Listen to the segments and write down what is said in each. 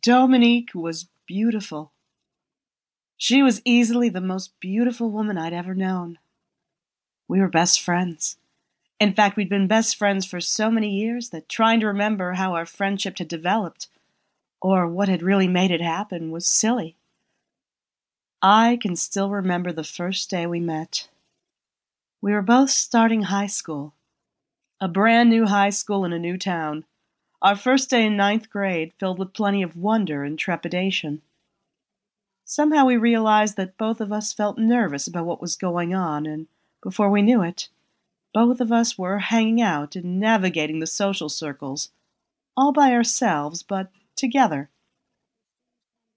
Dominique was beautiful. She was easily the most beautiful woman I'd ever known. We were best friends. In fact, we'd been best friends for so many years that trying to remember how our friendship had developed, or what had really made it happen, was silly. I can still remember the first day we met. We were both starting high school, a brand new high school in a new town. Our first day in ninth grade filled with plenty of wonder and trepidation. Somehow we realized that both of us felt nervous about what was going on, and before we knew it, both of us were hanging out and navigating the social circles, all by ourselves, but together.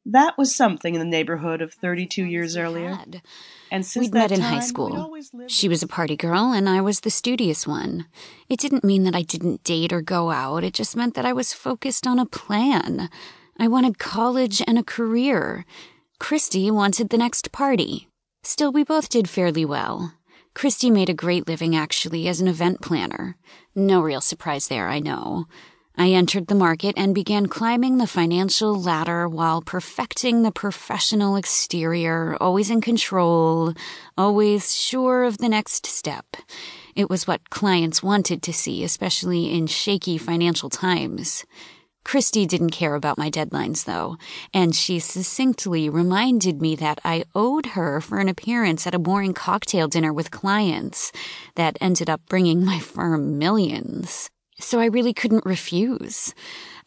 That was something in the neighborhood of 32 years earlier. And since We'd met in time, high school. She was a party girl, and I was the studious one. It didn't mean that I didn't date or go out, it just meant that I was focused on a plan. I wanted college and a career. Christy wanted the next party. Still, we both did fairly well. Christy made a great living, actually, as an event planner. No real surprise there, I know. I entered the market and began climbing the financial ladder while perfecting the professional exterior, always in control, always sure of the next step. It was what clients wanted to see, especially in shaky financial times. Christy didn't care about my deadlines, though, and she succinctly reminded me that I owed her for an appearance at a boring cocktail dinner with clients that ended up bringing my firm millions. So I really couldn't refuse.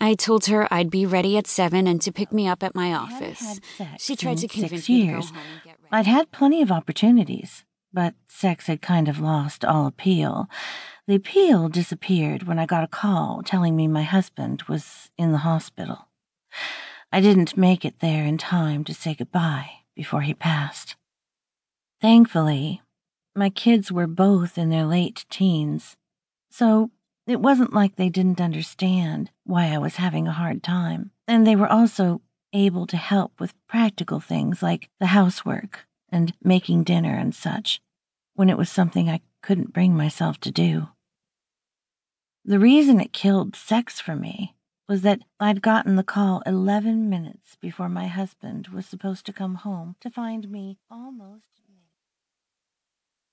I told her I'd be ready at seven and to pick me up at my office. She tried to convince six me years. to go home and get ready. I'd had plenty of opportunities, but sex had kind of lost all appeal. The appeal disappeared when I got a call telling me my husband was in the hospital. I didn't make it there in time to say goodbye before he passed. Thankfully, my kids were both in their late teens, so it wasn't like they didn't understand why I was having a hard time, and they were also able to help with practical things like the housework and making dinner and such when it was something I couldn't bring myself to do. The reason it killed sex for me was that I'd gotten the call 11 minutes before my husband was supposed to come home to find me almost